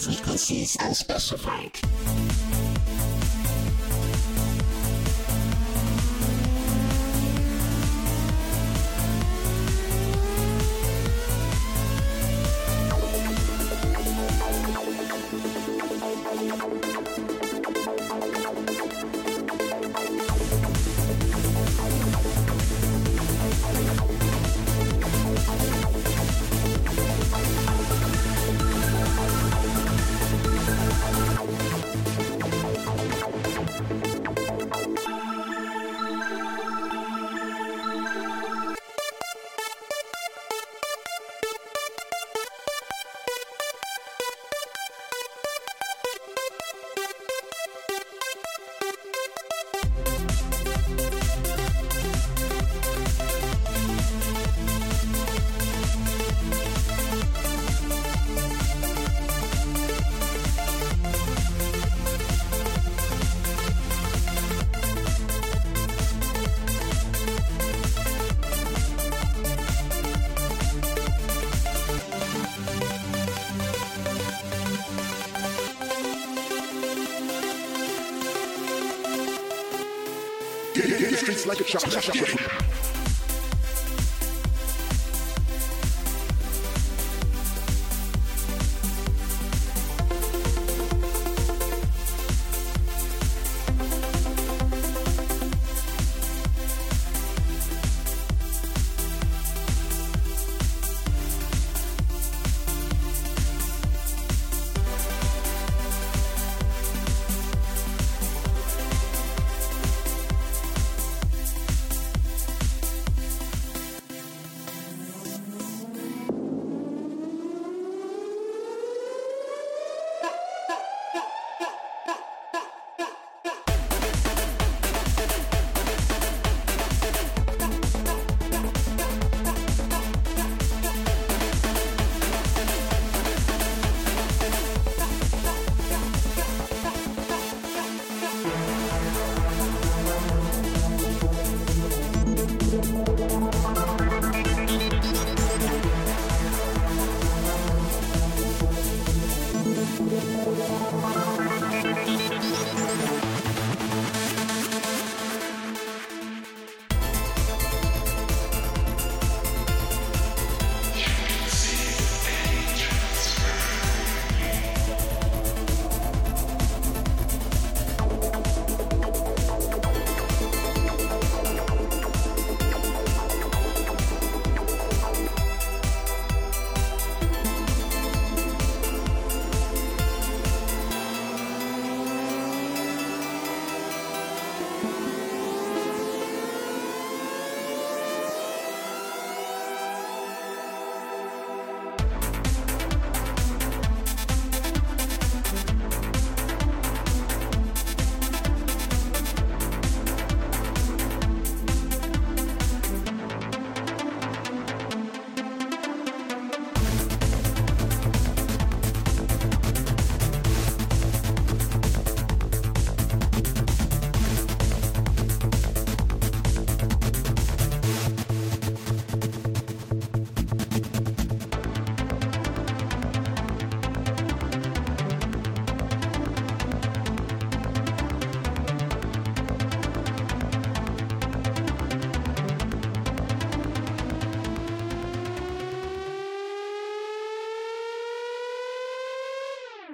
Technical Cs as specified. Frequencies unspecified. Streets like a shot.